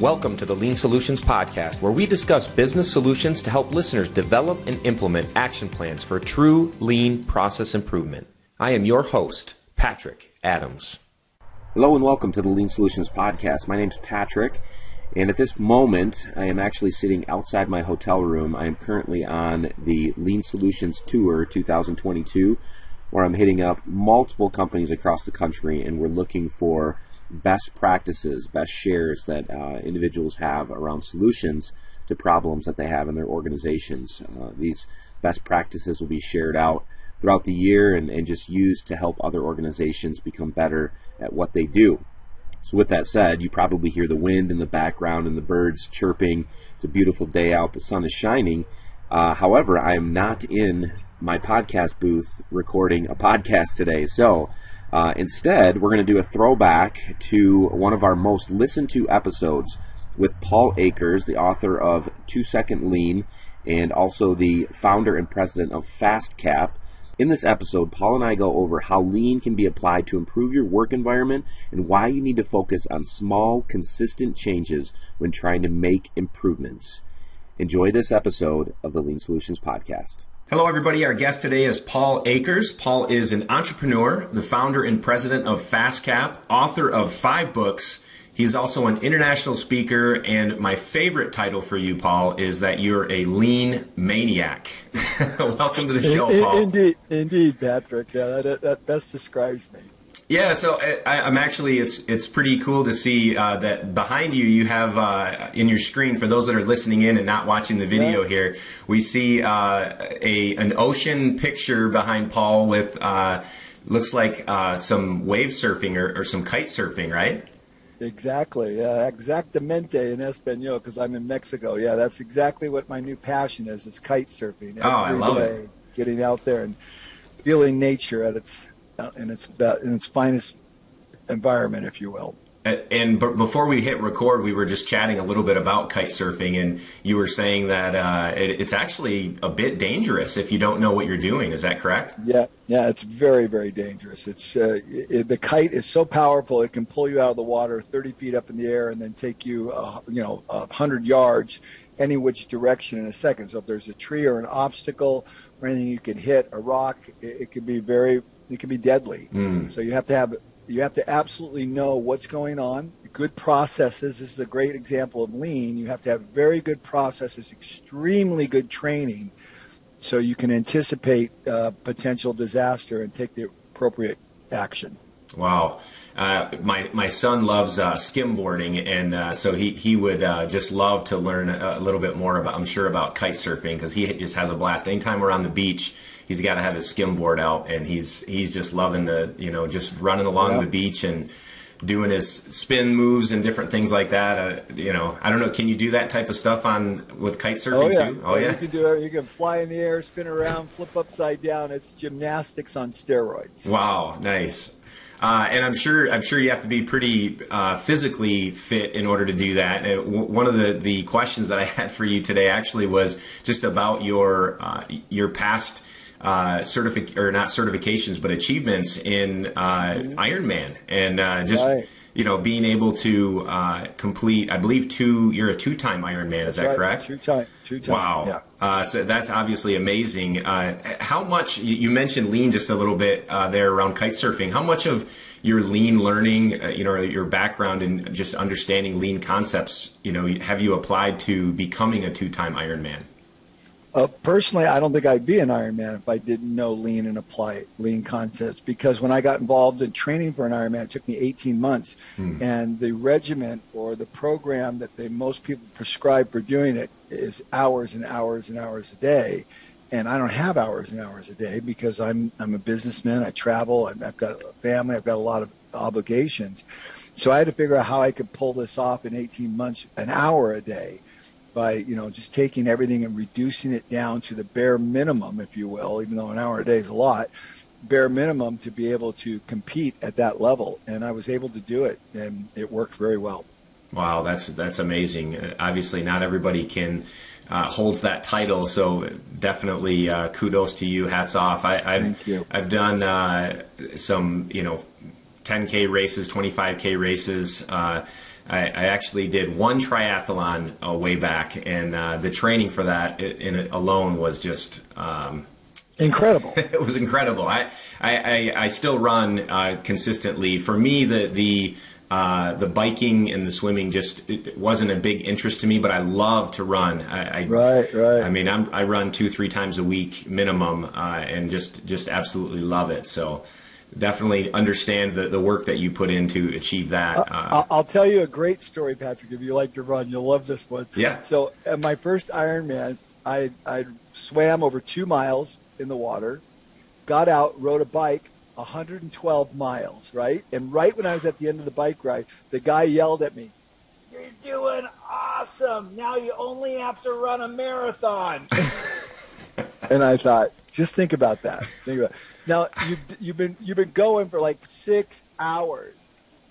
Welcome to the Lean Solutions Podcast, where we discuss business solutions to help listeners develop and implement action plans for true lean process improvement. I am your host, Patrick Adams. Hello and welcome to the Lean Solutions Podcast. My name is Patrick, and at this moment, I am actually sitting outside my hotel room. I am currently on the Lean Solutions Tour 2022, where I'm hitting up multiple companies across the country, and we're looking for best practices, best shares that uh, individuals have around solutions to problems that they have in their organizations. Uh, these best practices will be shared out throughout the year and, and just used to help other organizations become better at what they do. So, with that said, you probably hear the wind in the background and the birds chirping. It's a beautiful day out, the sun is shining. Uh, however, I am not in my podcast booth recording a podcast today. So, uh, instead, we're going to do a throwback to one of our most listened to episodes with Paul Akers, the author of Two Second Lean and also the founder and president of FastCap. In this episode, Paul and I go over how lean can be applied to improve your work environment and why you need to focus on small, consistent changes when trying to make improvements. Enjoy this episode of the Lean Solutions Podcast. Hello, everybody. Our guest today is Paul Akers. Paul is an entrepreneur, the founder and president of FastCap, author of five books. He's also an international speaker, and my favorite title for you, Paul, is that you're a lean maniac. Welcome to the show, Paul. Indeed, indeed, Patrick. Yeah, that, that best describes me. Yeah, so I, am actually it's it's pretty cool to see uh, that behind you you have uh, in your screen for those that are listening in and not watching the video yeah. here we see uh, a an ocean picture behind Paul with uh, looks like uh, some wave surfing or, or, some kite surfing, right? Exactly, yeah, exactamente in Espanol because I'm in Mexico. Yeah, that's exactly what my new passion is: is kite surfing. Oh, I love day, it. Getting out there and feeling nature at its in its in its finest environment, if you will. And before we hit record, we were just chatting a little bit about kite surfing, and you were saying that uh, it, it's actually a bit dangerous if you don't know what you're doing. Is that correct? Yeah, yeah, it's very, very dangerous. It's uh, it, the kite is so powerful it can pull you out of the water 30 feet up in the air and then take you, uh, you know, 100 yards any which direction in a second. So if there's a tree or an obstacle or anything you can hit, a rock, it, it can be very it can be deadly. Mm. So you have to have you have to absolutely know what's going on. Good processes. This is a great example of lean. You have to have very good processes, extremely good training, so you can anticipate uh, potential disaster and take the appropriate action. Wow. Uh, my my son loves uh, skimboarding, and uh, so he he would uh, just love to learn a, a, little bit more about. I'm sure about kite surfing because he just has a blast. Anytime we're on the beach, he's got to have his skimboard out, and he's he's just loving the you know just running along yeah. the beach and doing his spin moves and different things like that. Uh, you know, I don't know. Can you do that type of stuff on with kite surfing oh, yeah. too? Oh yeah, you can do it. You can fly in the air, spin around, flip upside down. It's gymnastics on steroids. Wow, nice. Uh, and I'm sure I'm sure you have to be pretty uh, physically fit in order to do that. And w- one of the, the questions that I had for you today actually was just about your uh, your past uh, certific or not certifications but achievements in uh. Ironman and uh, just. Right you know, being able to uh, complete, I believe, two. You're a two-time Ironman. Is that right. correct? Two time. Two time. Wow. Yeah. Uh, so that's obviously amazing. Uh, how much you mentioned lean just a little bit uh, there around kite surfing? How much of your lean learning, uh, you know, your background and just understanding lean concepts, you know, have you applied to becoming a two-time Ironman? Uh, personally, I don't think I'd be an Ironman if I didn't know lean and apply lean concepts. Because when I got involved in training for an Ironman, it took me 18 months, hmm. and the regiment or the program that they most people prescribe for doing it is hours and hours and hours a day. And I don't have hours and hours a day because I'm I'm a businessman. I travel. I've got a family. I've got a lot of obligations. So I had to figure out how I could pull this off in 18 months, an hour a day by you know just taking everything and reducing it down to the bare minimum, if you will, even though an hour a day is a lot, bare minimum to be able to compete at that level. And I was able to do it, and it worked very well. Wow, that's that's amazing. Uh, obviously, not everybody can. Uh, holds that title. So definitely uh, kudos to you. Hats off. I, have I've done uh, some you know 10k races, 25k races. I, I, actually did one triathlon uh, way back, and uh, the training for that in, in alone was just um, incredible. it was incredible. I I, I, still run uh, consistently. For me, the the uh, the biking and the swimming just wasn't a big interest to me, but I love to run. I, I right, right. I mean, I'm, i run two, three times a week minimum, uh, and just just absolutely love it. So definitely understand the, the work that you put in to achieve that. Uh, I'll tell you a great story, Patrick. If you like to run, you'll love this one. Yeah. So at my first Ironman, I I swam over two miles in the water, got out, rode a bike 112 miles, right? And right when I was at the end of the bike ride, the guy yelled at me, "You're doing awesome! Now you only have to run a marathon." and I thought, just think about that. Think about it. Now you've you've been you've been going for like six hours,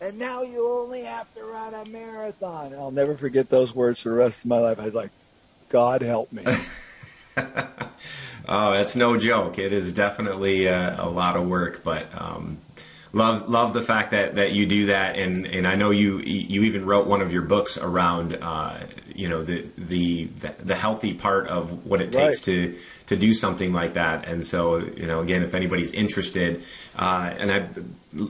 and now you only have to run a marathon. I'll never forget those words for the rest of my life. I was like, God help me. oh, that's no joke. It is definitely a, a lot of work, but um, love love the fact that, that you do that, and, and I know you you even wrote one of your books around uh, you know the, the the healthy part of what it takes right. to to do something like that. And so you know, again, if anybody's interested, uh, and I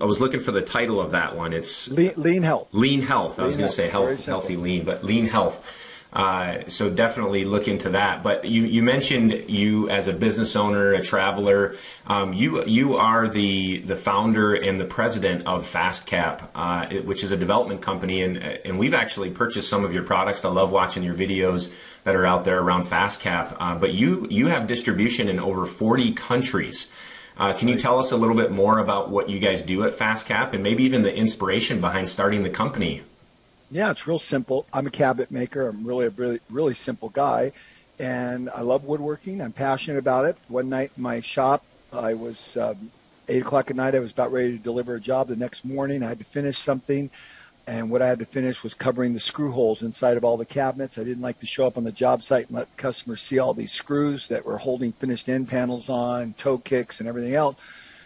I was looking for the title of that one. It's lean, lean health. Lean health. I was going to say health, healthy lean, but lean health. Uh, so definitely look into that. But you, you mentioned you as a business owner, a traveler. Um, you you are the the founder and the president of FastCap, uh, which is a development company, and and we've actually purchased some of your products. I love watching your videos that are out there around FastCap. Uh, but you you have distribution in over 40 countries. Uh, can you tell us a little bit more about what you guys do at FastCap and maybe even the inspiration behind starting the company? Yeah, it's real simple. I'm a cabinet maker. I'm really a really really simple guy, and I love woodworking. I'm passionate about it. One night in my shop, I was um, eight o'clock at night. I was about ready to deliver a job. The next morning, I had to finish something, and what I had to finish was covering the screw holes inside of all the cabinets. I didn't like to show up on the job site and let customers see all these screws that were holding finished end panels on, toe kicks, and everything else.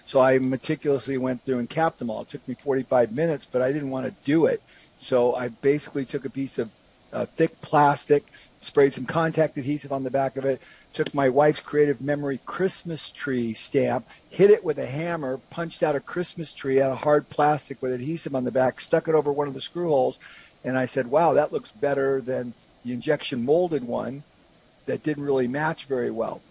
So I meticulously went through and capped them all. It took me 45 minutes, but I didn't want to do it so I basically took a piece of uh, thick plastic, sprayed some contact adhesive on the back of it, took my wife's creative memory Christmas tree stamp, hit it with a hammer, punched out a Christmas tree out of hard plastic with adhesive on the back, stuck it over one of the screw holes, and I said, wow, that looks better than the injection molded one that didn't really match very well.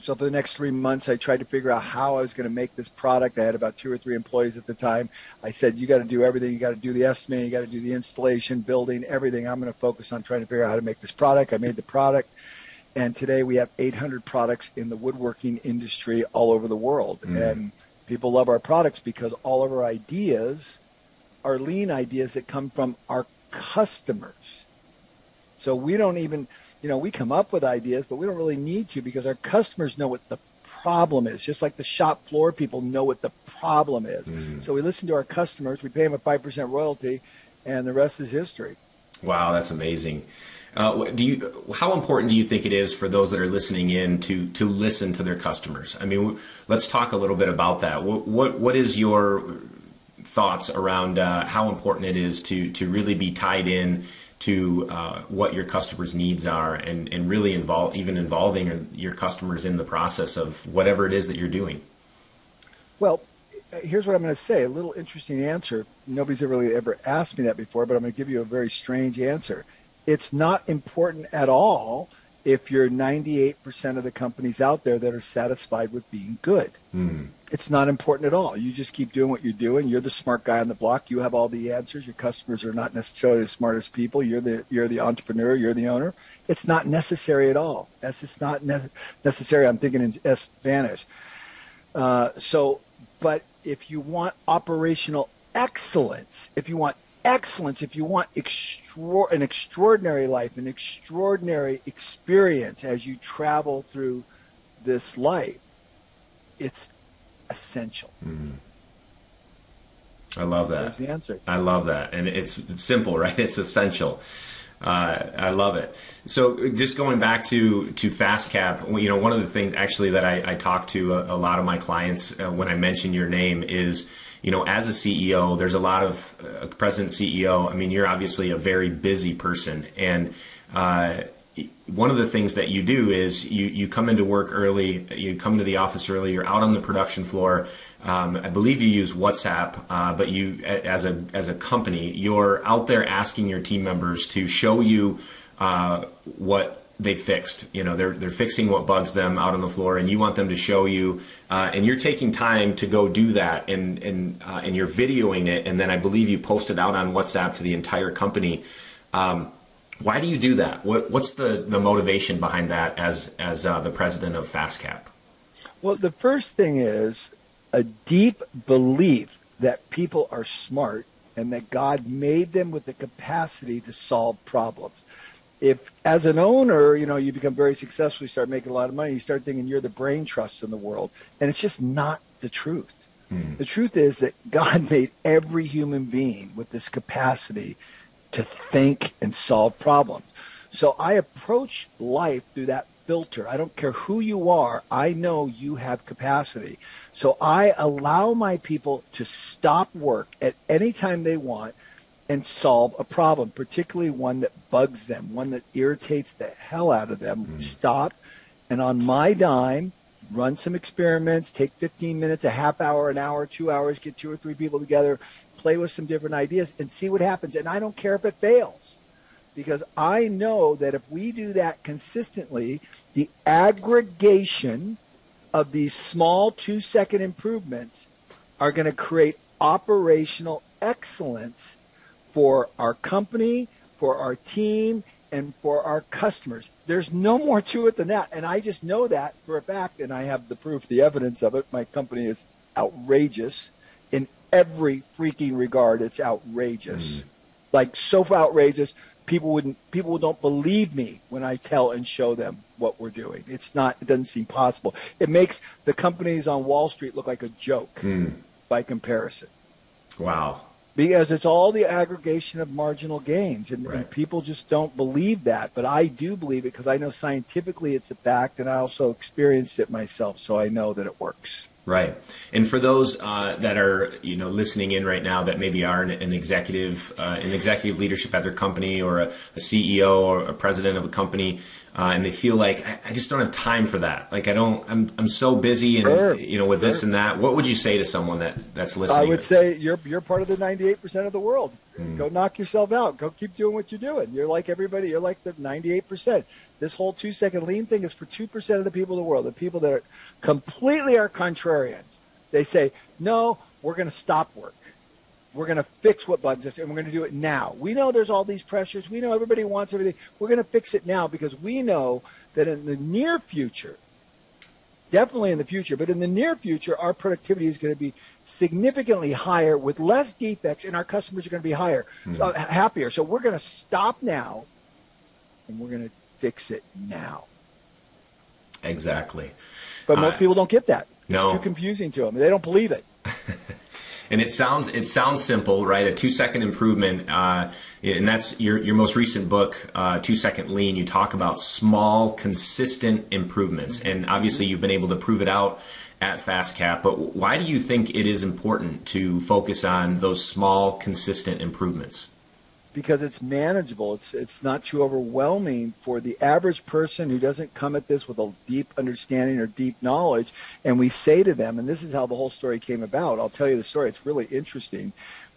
So for the next three months, I tried to figure out how I was going to make this product. I had about two or three employees at the time. I said, you got to do everything. You got to do the estimating. You got to do the installation, building, everything. I'm going to focus on trying to figure out how to make this product. I made the product. And today we have 800 products in the woodworking industry all over the world. Mm. And people love our products because all of our ideas are lean ideas that come from our customers. So we don't even you know, we come up with ideas, but we don't really need to because our customers know what the problem is. Just like the shop floor people know what the problem is. Mm. So we listen to our customers, we pay them a 5% royalty, and the rest is history. Wow, that's amazing. Uh, do you? How important do you think it is for those that are listening in to to listen to their customers? I mean, let's talk a little bit about that. What what, what is your thoughts around uh, how important it is to to really be tied in to uh, what your customers' needs are and, and really involve even involving your customers in the process of whatever it is that you're doing? Well, here's what I'm going to say. A little interesting answer. Nobody's ever really ever asked me that before, but I'm going to give you a very strange answer. It's not important at all if you're 98% of the companies out there that are satisfied with being good. Mm. It's not important at all. You just keep doing what you're doing. You're the smart guy on the block. You have all the answers. Your customers are not necessarily the smartest people. You're the you're the entrepreneur. You're the owner. It's not necessary at all. That's just not ne- necessary. I'm thinking in Spanish. Uh, so, but if you want operational excellence, if you want excellence, if you want extra- an extraordinary life, an extraordinary experience as you travel through this life, it's essential. Mm. I love that. There's the answer. I love that, and it's, it's simple, right? It's essential. Uh, I love it. So, just going back to to FastCap, you know, one of the things actually that I, I talk to a, a, lot of my clients uh, when I mention your name is, you know, as a CEO, there's a lot of uh, president CEO. I mean, you're obviously a very busy person, and uh, one of the things that you do is you, you come into work early, you come into the office early, you're out on the production floor. Um, I believe you use WhatsApp, uh, but you as a as a company, you're out there asking your team members to show you uh, what they fixed. You know, they're they're fixing what bugs them out on the floor, and you want them to show you, uh, and you're taking time to go do that, and and uh, and you're videoing it, and then I believe you post it out on WhatsApp to the entire company. Um, why do you do that? What, what's the, the motivation behind that as, as uh, the president of FastCap? Well, the first thing is a deep belief that people are smart and that God made them with the capacity to solve problems. If, as an owner, you know, you become very successful, you start making a lot of money, you start thinking you're the brain trust in the world, and it's just not the truth. Hmm. The truth is that God made every human being with this capacity to think and solve problems. So I approach life through that filter. I don't care who you are. I know you have capacity. So I allow my people to stop work at any time they want and solve a problem, particularly one that bugs them, one that irritates the hell out of them. Mm. Stop and on my dime, run some experiments, take 15 minutes, a half hour, an hour, two hours, get two or three people together, play with some different ideas and see what happens. And I don't care if it fails because I know that if we do that consistently, the aggregation of these small two second improvements are going to create operational excellence for our company, for our team, and for our customers. There's no more to it than that. And I just know that for a fact, and I have the proof, the evidence of it. My company is outrageous every freaking regard. It's outrageous. Mm. Like so outrageous. People wouldn't. People don't believe me when I tell and show them what we're doing. It's not. It doesn't seem possible. It makes the companies on Wall Street look like a joke mm. by comparison. Wow. Because it's all the aggregation of marginal gains, and, right. and people just don't believe that. But I do believe it because I know scientifically it's a fact, and I also experienced it myself, so I know that it works. Right. And for those uh, that are you know listening in right now that maybe are an, an executive uh, in executive leadership at their company or a, a CEO or a president of a company, uh, and they feel like I just don't have time for that. Like I don't. I'm I'm so busy and sure. you know with sure. this and that. What would you say to someone that that's listening? I would say you're you're part of the 98 percent of the world. Mm. Go knock yourself out. Go keep doing what you're doing. You're like everybody. You're like the 98 percent. This whole two second lean thing is for 2% of the people in the world, the people that are completely are contrarians. They say, no, we're going to stop work. We're going to fix what bugs us, and we're going to do it now. We know there's all these pressures. We know everybody wants everything. We're going to fix it now because we know that in the near future, definitely in the future, but in the near future, our productivity is going to be significantly higher with less defects, and our customers are going to be higher, mm-hmm. so, happier. So we're going to stop now, and we're going to fix it now. Exactly. But most uh, people don't get that. No. It's too confusing to them. They don't believe it. and it sounds it sounds simple, right? A two second improvement, uh, and that's your your most recent book, uh, Two Second Lean. You talk about small, consistent improvements, and obviously you've been able to prove it out at FastCap. But why do you think it is important to focus on those small, consistent improvements? Because it's manageable. It's it's not too overwhelming for the average person who doesn't come at this with a deep understanding or deep knowledge. And we say to them, and this is how the whole story came about. I'll tell you the story. It's really interesting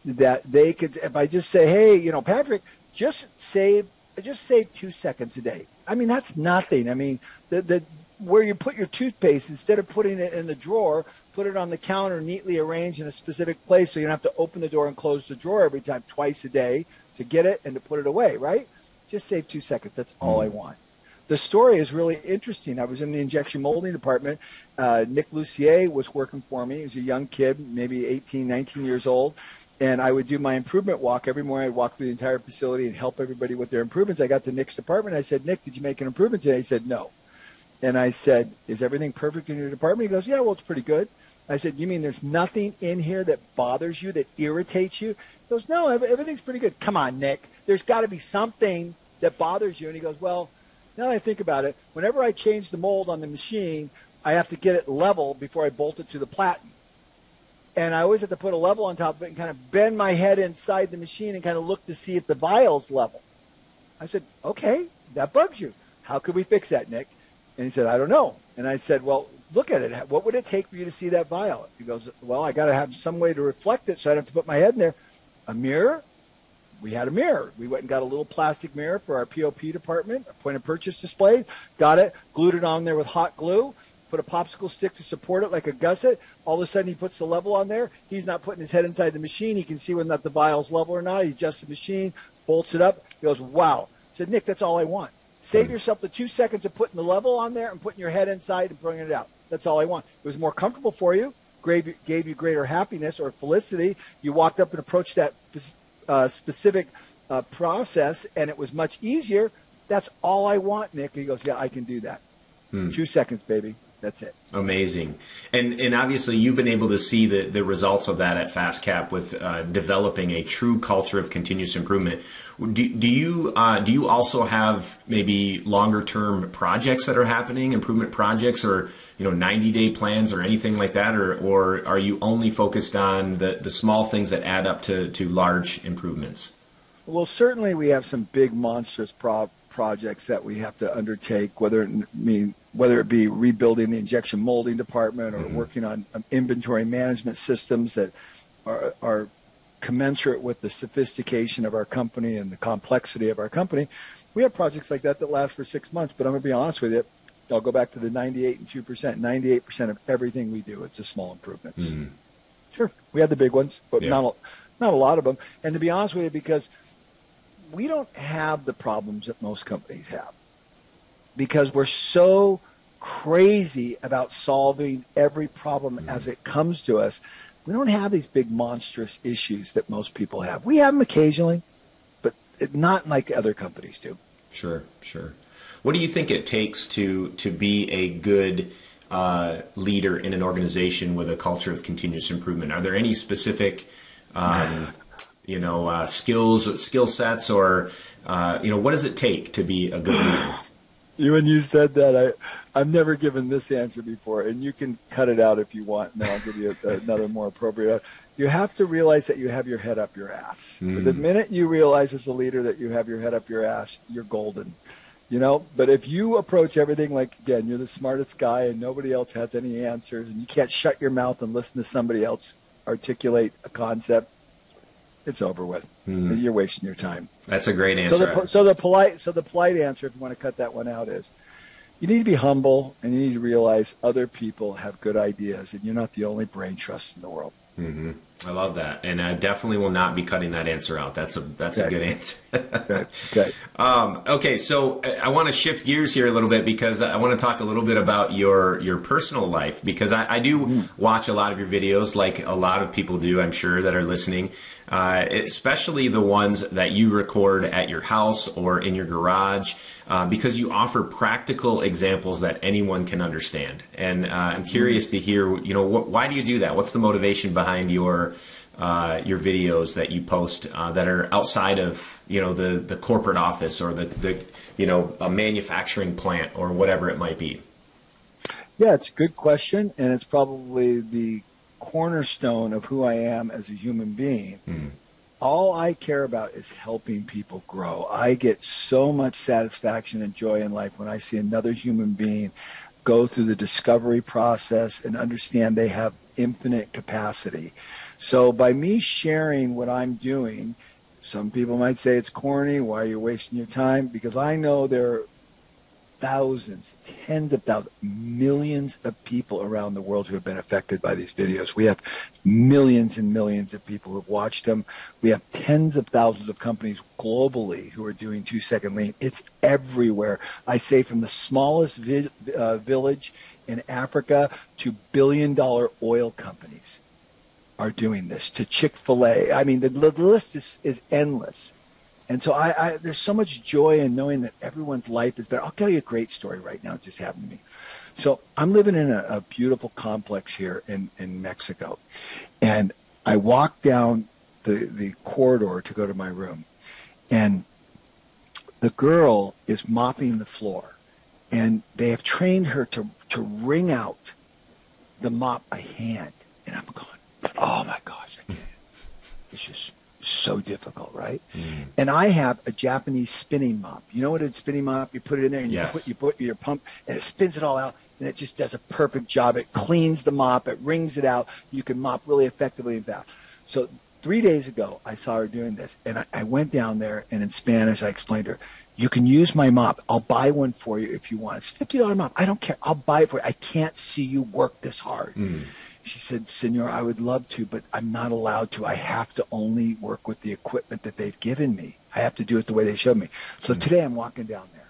that they could, if I just say, hey, you know, Patrick, just save just save two seconds a day. I mean, that's nothing. I mean, the the where you put your toothpaste instead of putting it in the drawer, put it on the counter neatly arranged in a specific place so you don't have to open the door and close the drawer every time twice a day to get it and to put it away, right? Just save two seconds. That's all mm. I want. The story is really interesting. I was in the injection molding department. Uh, Nick Lucier was working for me. He was a young kid, maybe 18, 19 years old. And I would do my improvement walk every morning. I'd walk through the entire facility and help everybody with their improvements. I got to Nick's department. I said, Nick, did you make an improvement today? He said, no. And I said, is everything perfect in your department? He goes, yeah, well, it's pretty good. I said, you mean there's nothing in here that bothers you, that irritates you? Goes, no, everything's pretty good. Come on, Nick. There's got to be something that bothers you? And he goes, well, now that I think about it, whenever I change the mold on the machine, I have to get it level before I bolt it to the platen. And I always have to put a level on top of it and kind of bend my head inside the machine and kind of look to see if the vial's level. I said, okay, that bugs you. How could we fix that, Nick? And he said, I don't know. And I said, well, look at it. What would it take for you to see that vial? He goes, well, I got to have some way to reflect it so I don't have to put my head in there. A mirror? We had a mirror. We went and got a little plastic mirror for our POP department, a point of purchase display. Got it, glued it on there with hot glue, put a popsicle stick to support it like a gusset. All of a sudden, he puts the level on there. He's not putting his head inside the machine. He can see whether not the vial's level or not. He adjusts the machine, bolts it up. He goes, wow. I said, Nick, that's all I want. Save hmm. yourself the two seconds of putting the level on there and putting your head inside and bringing it out. That's all I want. It was more comfortable for you, gave, gave you greater happiness or felicity. You walked up and approached that uh, specific uh, process, and it was much easier. That's all I want, Nick. He goes, Yeah, I can do that. Hmm. Two seconds, baby. That's it. Amazing, and and obviously you've been able to see the, the results of that at FastCap with uh, developing a true culture of continuous improvement. Do, do you uh, do you also have maybe longer term projects that are happening, improvement projects, or you know ninety day plans or anything like that, or or are you only focused on the the small things that add up to to large improvements? Well, certainly we have some big monstrous pro- projects that we have to undertake, whether it mean whether it be rebuilding the injection molding department or mm-hmm. working on um, inventory management systems that are, are commensurate with the sophistication of our company and the complexity of our company. We have projects like that that last for six months, but I'm going to be honest with you. I'll go back to the 98 and 2%. 98% of everything we do, it's a small improvements. Mm-hmm. Sure, we have the big ones, but yeah. not, a, not a lot of them. And to be honest with you, because we don't have the problems that most companies have because we're so crazy about solving every problem mm-hmm. as it comes to us. We don't have these big monstrous issues that most people have. We have them occasionally, but not like other companies do. Sure, sure. What do you think it takes to to be a good uh, leader in an organization with a culture of continuous improvement? Are there any specific, um, you know, uh, skills, skill sets, or uh, you know, what does it take to be a good leader? You when you said that, I I've never given this answer before, and you can cut it out if you want, and then I'll give you another more appropriate. You have to realize that you have your head up your ass. Mm. The minute you realize as a leader that you have your head up your ass, you're golden. You know, but if you approach everything like again, you're the smartest guy and nobody else has any answers, and you can't shut your mouth and listen to somebody else articulate a concept, it's over with. Mm. You're wasting your time. That's a great answer. So the, so the polite, so the polite answer, if you want to cut that one out, is you need to be humble and you need to realize other people have good ideas, and you're not the only brain trust in the world. Mm-hmm. I love that, and I definitely will not be cutting that answer out. That's a that's okay. a good answer. okay. Okay. Um, okay. So I want to shift gears here a little bit because I want to talk a little bit about your your personal life because I, I do mm. watch a lot of your videos, like a lot of people do. I'm sure that are listening, uh, especially the ones that you record at your house or in your garage, uh, because you offer practical examples that anyone can understand. And uh, I'm curious to hear, you know, wh- why do you do that? What's the motivation behind your uh, your videos that you post uh, that are outside of you know the the corporate office or the the you know a manufacturing plant or whatever it might be? Yeah, it's a good question, and it's probably the cornerstone of who I am as a human being. Mm. All I care about is helping people grow. I get so much satisfaction and joy in life when I see another human being go through the discovery process and understand they have infinite capacity. So by me sharing what I'm doing, some people might say it's corny. Why are you wasting your time? Because I know there thousands, tens of thousands, millions of people around the world who have been affected by these videos. We have millions and millions of people who have watched them. We have tens of thousands of companies globally who are doing two second lean. It's everywhere. I say from the smallest vi- uh, village in Africa to billion dollar oil companies are doing this to Chick-fil-A. I mean, the, the list is, is endless. And so I, I, there's so much joy in knowing that everyone's life is better. I'll tell you a great story right now. It just happened to me. So I'm living in a, a beautiful complex here in, in Mexico. And I walk down the, the corridor to go to my room. And the girl is mopping the floor, and they have trained her to to wring out the mop by hand, and I'm going, oh my gosh, I can't. It's just so difficult, right? Mm. And I have a Japanese spinning mop. You know what a spinning mop? You put it in there and yes. you put you put your pump and it spins it all out and it just does a perfect job. It cleans the mop, it wrings it out. You can mop really effectively and fast. So three days ago, I saw her doing this, and I, I went down there and in Spanish I explained to her, "You can use my mop. I'll buy one for you if you want. It's fifty dollar mop. I don't care. I'll buy it for you. I can't see you work this hard." Mm. She said, Senor, I would love to, but I'm not allowed to. I have to only work with the equipment that they've given me. I have to do it the way they showed me. So mm-hmm. today I'm walking down there,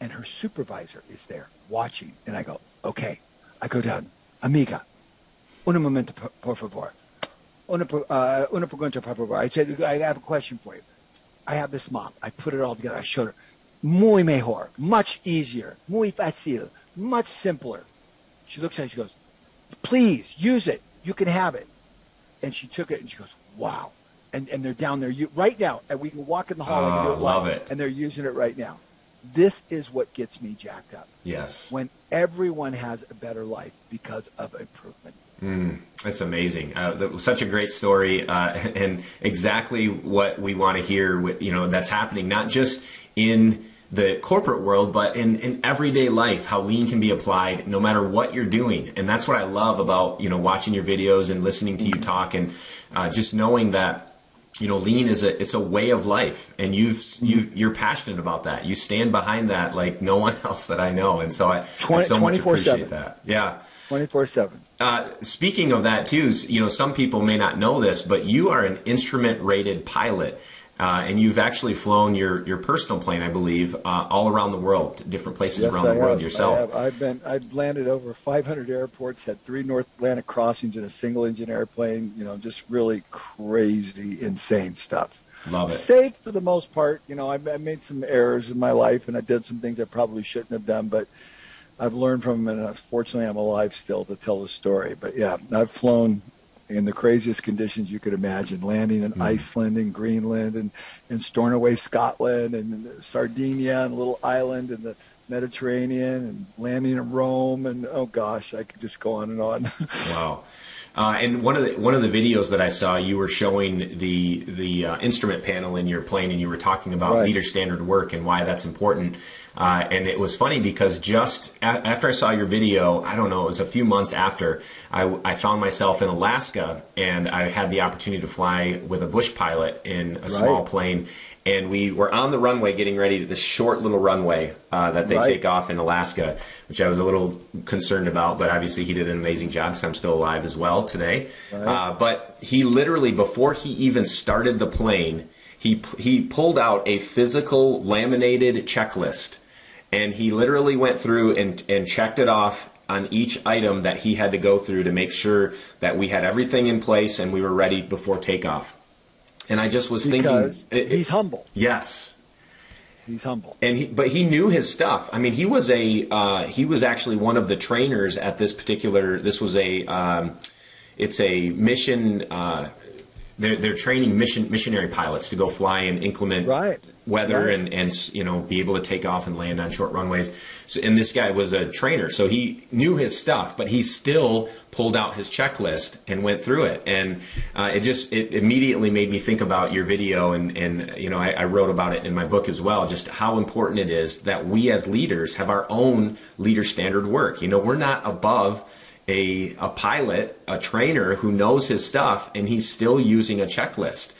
and her supervisor is there watching. And I go, okay. I go down, amiga, un momento, por favor. Una, uh, una pregunta, por favor. I said, I have a question for you. I have this mop. I put it all together. I showed her. Muy mejor. Much easier. Muy fácil. Much simpler. She looks at it. She goes, please use it. You can have it. And she took it and she goes, wow. And, and they're down there you, right now. And we can walk in the hall oh, and do it. Love it. And they're using it right now. This is what gets me jacked up. Yes. When everyone has a better life because of improvement. Mm, that's amazing. Uh, that was such a great story, uh, and exactly what we want to hear. With, you know, that's happening not just in the corporate world, but in, in everyday life, how lean can be applied no matter what you're doing. And that's what I love about, you know, watching your videos and listening to you talk and uh, just knowing that, you know, lean is a, it's a way of life and you've, you you're passionate about that. You stand behind that like no one else that I know. And so I, 20, I so much appreciate that. Yeah. 24 7. Uh, speaking of that too, you know, some people may not know this, but you are an instrument rated pilot. Uh, and you've actually flown your, your personal plane, I believe, uh, all around the world, different places yes, around I the world yourself. I have. I've been I've landed over 500 airports, had three North Atlantic crossings in a single engine airplane. You know, just really crazy, insane stuff. Love it. Safe for the most part. You know, I've, I made some errors in my life, and I did some things I probably shouldn't have done, but I've learned from them, and fortunately, I'm alive still to tell the story. But yeah, I've flown in the craziest conditions you could imagine, landing in mm. Iceland and Greenland and, and Stornoway, Scotland and Sardinia and a little island in the Mediterranean and landing in Rome and oh gosh, I could just go on and on. wow. Uh, and one of the one of the videos that I saw, you were showing the the uh, instrument panel in your plane, and you were talking about right. leader standard work and why that's important. Uh, and it was funny because just a- after I saw your video, I don't know, it was a few months after, I, I, found myself in Alaska and I had the opportunity to fly with a bush pilot in a right. small plane. And we were on the runway getting ready to this short little runway uh, that they right. take off in Alaska, which I was a little concerned about, but obviously he did an amazing job because I'm still alive as well today. Right. Uh, but he literally, before he even started the plane, he, he pulled out a physical laminated checklist and he literally went through and, and checked it off on each item that he had to go through to make sure that we had everything in place and we were ready before takeoff. And I just was because thinking, he's it, humble. Yes, he's humble. And he, but he knew his stuff. I mean, he was a uh, he was actually one of the trainers at this particular. This was a um, it's a mission. Uh, they're, they're training mission missionary pilots to go fly in inclement right weather right. and, and you know be able to take off and land on short runways. So, and this guy was a trainer, so he knew his stuff, but he still pulled out his checklist and went through it. And uh, it just it immediately made me think about your video, and and you know I, I wrote about it in my book as well. Just how important it is that we as leaders have our own leader standard work. You know, we're not above a, a pilot, a trainer who knows his stuff, and he's still using a checklist.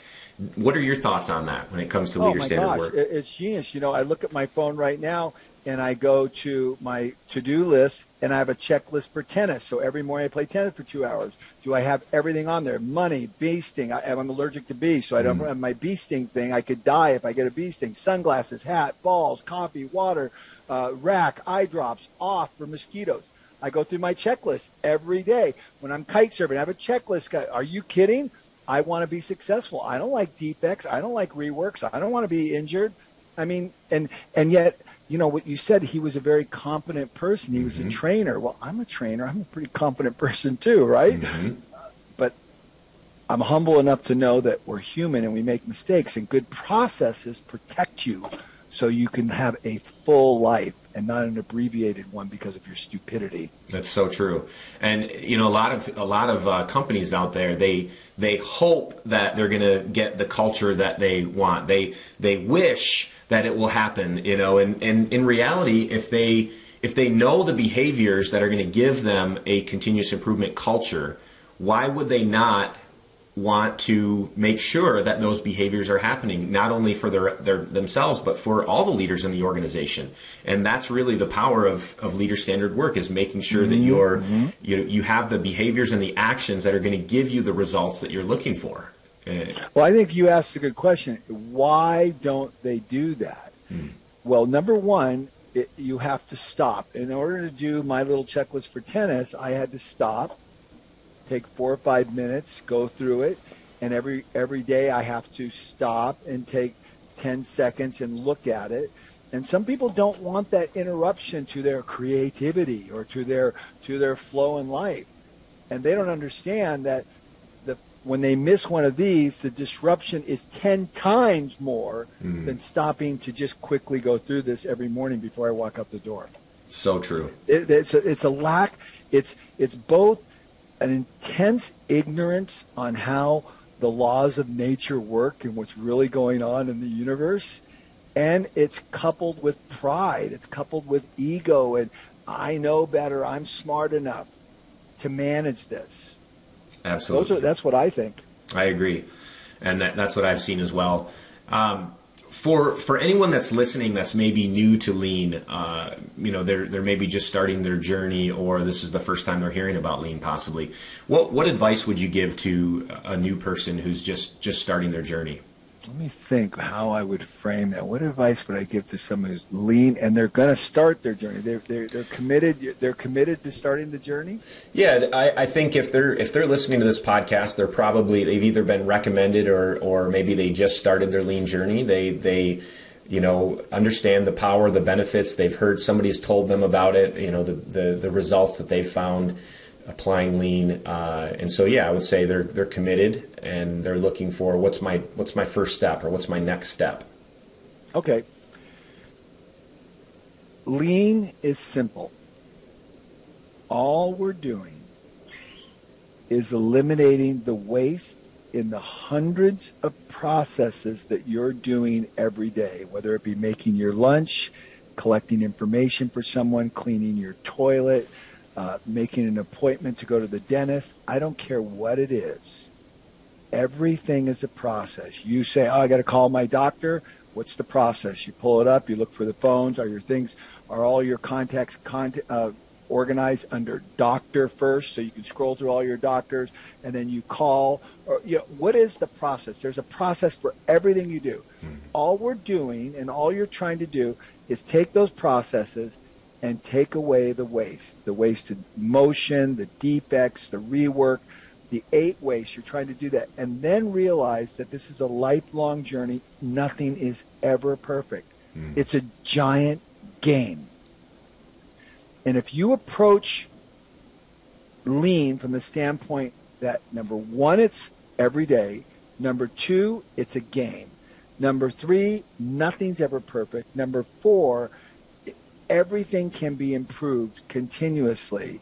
What are your thoughts on that when it comes to oh leader standard gosh. work? It's genius. You know, I look at my phone right now and I go to my to-do list and I have a checklist for tennis. So every morning I play tennis for two hours. Do I have everything on there? Money, bee sting. I, am allergic to bees, so I don't mm. have my bee sting thing. I could die if I get a bee sting. Sunglasses, hat, balls, coffee, water, uh, rack, eye drops, off for mosquitoes. I go through my checklist every day. When I'm kite surfing, I have a checklist. Are you kidding? I want to be successful. I don't like defects. I don't like reworks. I don't want to be injured. I mean, and and yet, you know what you said. He was a very competent person. He was mm-hmm. a trainer. Well, I'm a trainer. I'm a pretty competent person too, right? Mm-hmm. But I'm humble enough to know that we're human and we make mistakes, and good processes protect you so you can have a full life and not an abbreviated one because of your stupidity. That's so true. And you know, a lot of a lot of uh, companies out there they they hope that they're going to get the culture that they want. They they wish that it will happen. You know, and and in reality, if they if they know the behaviors that are going to give them a continuous improvement culture, why would they not want to make sure that those behaviors are happening not only for their, their themselves but for all the leaders in the organization and that's really the power of, of leader standard work is making sure mm-hmm. that you're mm-hmm. you, you have the behaviors and the actions that are going to give you the results that you're looking for uh, well i think you asked a good question why don't they do that mm. well number one it, you have to stop in order to do my little checklist for tennis i had to stop take four or five minutes, go through it, and every every day I have to stop and take 10 seconds and look at it. And some people don't want that interruption to their creativity or to their to their flow in life. And they don't understand that the when they miss one of these, the disruption is 10 times more mm. than stopping to just quickly go through this every morning before I walk out the door. So true. It, it's a, it's a lack. It's it's both an intense ignorance on how the laws of nature work and what's really going on in the universe. And it's coupled with pride. It's coupled with ego and I know better. I'm smart enough to manage this. Absolutely. Are, that's what I think. I agree. And that, that's what I've seen as well. Um, for for anyone that's listening that's maybe new to lean uh, you know they're they're maybe just starting their journey or this is the first time they're hearing about lean possibly what what advice would you give to a new person who's just just starting their journey let me think how I would frame that. What advice would I give to someone who's lean and they're going to start their journey? They're, they're, they're committed. They're committed to starting the journey. Yeah, I, I think if they're if they're listening to this podcast, they're probably they've either been recommended or or maybe they just started their lean journey. They they you know understand the power, the benefits. They've heard somebody's told them about it. You know the the, the results that they've found applying lean. Uh, and so, yeah, I would say they're they're committed and they're looking for what's my what's my first step or what's my next step. Okay. Lean is simple. All we're doing is eliminating the waste in the hundreds of processes that you're doing every day, whether it be making your lunch, collecting information for someone, cleaning your toilet, uh, making an appointment to go to the dentist. I don't care what it is. Everything is a process. You say, "Oh, I got to call my doctor." What's the process? You pull it up. You look for the phones. Are your things? Are all your contacts uh, organized under doctor first, so you can scroll through all your doctors, and then you call. Or you know, what is the process? There's a process for everything you do. Mm-hmm. All we're doing, and all you're trying to do, is take those processes and take away the waste, the wasted motion, the defects, the rework, the eight waste. You're trying to do that. And then realize that this is a lifelong journey. Nothing is ever perfect. Mm. It's a giant game. And if you approach lean from the standpoint that number one, it's every day. Number two, it's a game. Number three, nothing's ever perfect. Number four, everything can be improved continuously,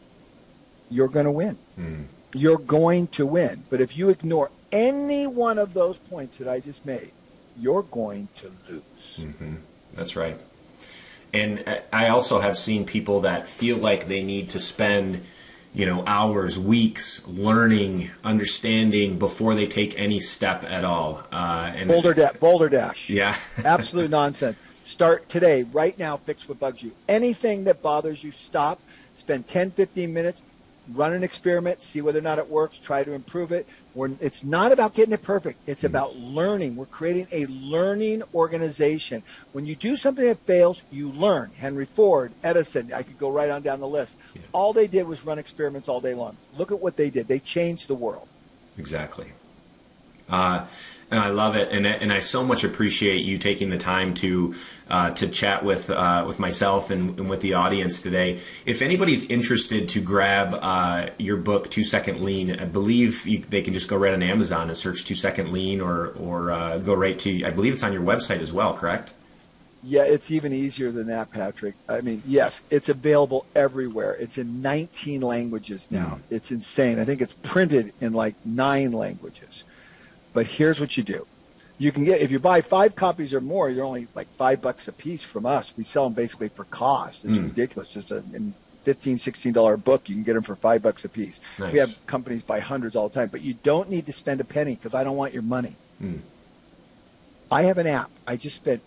you're going to win. Mm. You're going to win. But if you ignore any one of those points that I just made, you're going to lose. Mm-hmm. That's right. And I also have seen people that feel like they need to spend, you know, hours, weeks learning, understanding before they take any step at all. Uh, and boulder, da- boulder dash. Yeah. Absolute nonsense. Start today, right now, fix what bugs you. Anything that bothers you, stop. Spend 10, 15 minutes, run an experiment, see whether or not it works, try to improve it. We're, it's not about getting it perfect. It's mm-hmm. about learning. We're creating a learning organization. When you do something that fails, you learn. Henry Ford, Edison, I could go right on down the list. Yeah. All they did was run experiments all day long. Look at what they did. They changed the world. Exactly. Uh, and I love it, and and I so much appreciate you taking the time to uh, to chat with uh, with myself and, and, with the audience today. If anybody's interested to grab uh, your book, Two Second Lean, I believe you, they can just go right on Amazon and search Two Second Lean, or or uh, go right to I believe it's on your website as well. Correct? Yeah, it's even easier than that, Patrick. I mean, yes, it's available everywhere. It's in 19 languages now. Mm. It's insane. I think it's printed in like nine languages. But here's what you do. You can get if you buy five copies or more, you're only like five bucks a piece from us. We sell them basically for cost. It's mm. ridiculous. It's a in 15 16 dollar book. You can get them for five bucks a piece. Nice. We have companies buy hundreds all the time, but you don't need to spend a penny because I don't want your money. Mm. I have an app. I just spent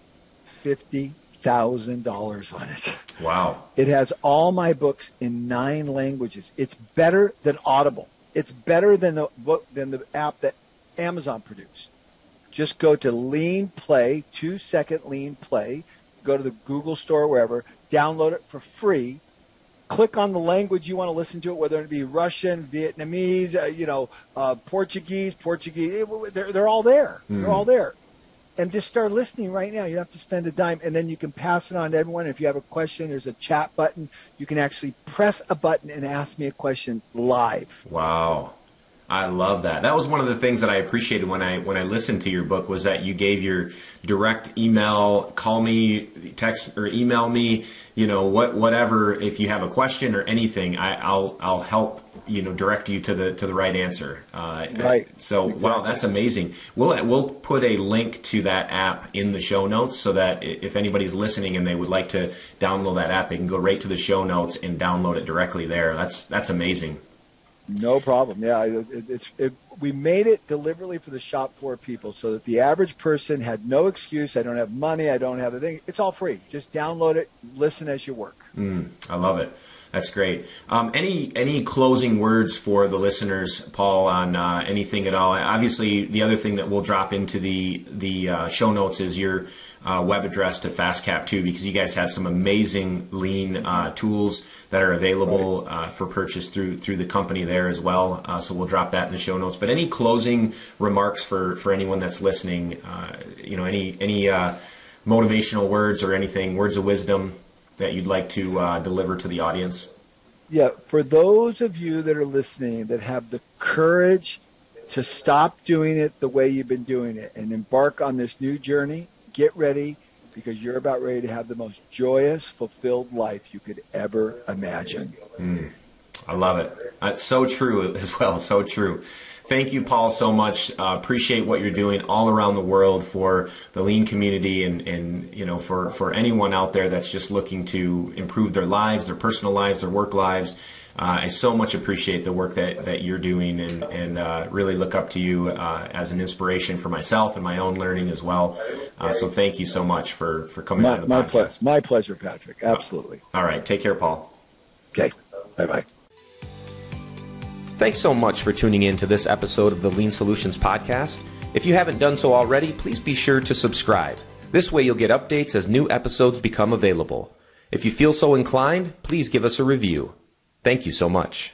fifty thousand dollars on it. Wow! It has all my books in nine languages. It's better than Audible. It's better than the book than the app that Amazon produced. Just go to Lean Play, two second Lean Play. Go to the Google Store, wherever. Download it for free. Click on the language you want to listen to it, whether it be Russian, Vietnamese, uh, you know, uh, Portuguese, Portuguese. They're, they're all there. Mm. They're all there and just start listening right now. You don't have to spend a dime, and then you can pass it on to everyone. If you have a question, there's a chat button. You can actually press a button and ask me a question live. Wow. I love that. That was one of the things that I appreciated when I when I listened to your book was that you gave your direct email, call me, text or email me, you know, what whatever. If you have a question or anything, I, will I'll help you know direct you to the to the right answer. Uh, right. So exactly. wow, that's amazing. We'll we'll put a link to that app in the show notes so that if anybody's listening and they would like to download that app, they can go right to the show notes and download it directly there. That's that's amazing. No problem. Yeah, it, it's it, we made it deliberately for the shop floor people so that the average person had no excuse. I don't have money. I don't have the thing. It's all free. Just download it. Listen as you work. Mm, I love it. That's great. Um, any any closing words for the listeners, Paul, on uh, anything at all? Obviously, the other thing that we'll drop into the the uh, show notes is your uh, web address to FastCap too, because you guys have some amazing lean uh, tools that are available uh, for purchase through through the company there as well. Uh, so we'll drop that in the show notes. But any closing remarks for for anyone that's listening? you know, any any motivational words or anything, words of wisdom that you'd like to uh, deliver to the audience? Yeah, for those of you that are listening that have the courage to stop doing it the way you've been doing it and embark on this new journey, get ready because you're about ready to have the most joyous, fulfilled life you could ever imagine. Mm, I love it. That's so true as well. So true. Thank you, Paul, so much. Uh, appreciate what you're doing all around the world for the lean community and, and you know for, for anyone out there that's just looking to improve their lives, their personal lives, their work lives. Uh, I so much appreciate the work that, that you're doing and, and uh, really look up to you uh, as an inspiration for myself and my own learning as well. Uh, so thank you so much for, for coming my, on the my podcast. Ple- my pleasure, Patrick. Absolutely. All right. Take care, Paul. Okay. Bye bye. Thanks so much for tuning in to this episode of the Lean Solutions Podcast. If you haven't done so already, please be sure to subscribe. This way you'll get updates as new episodes become available. If you feel so inclined, please give us a review. Thank you so much.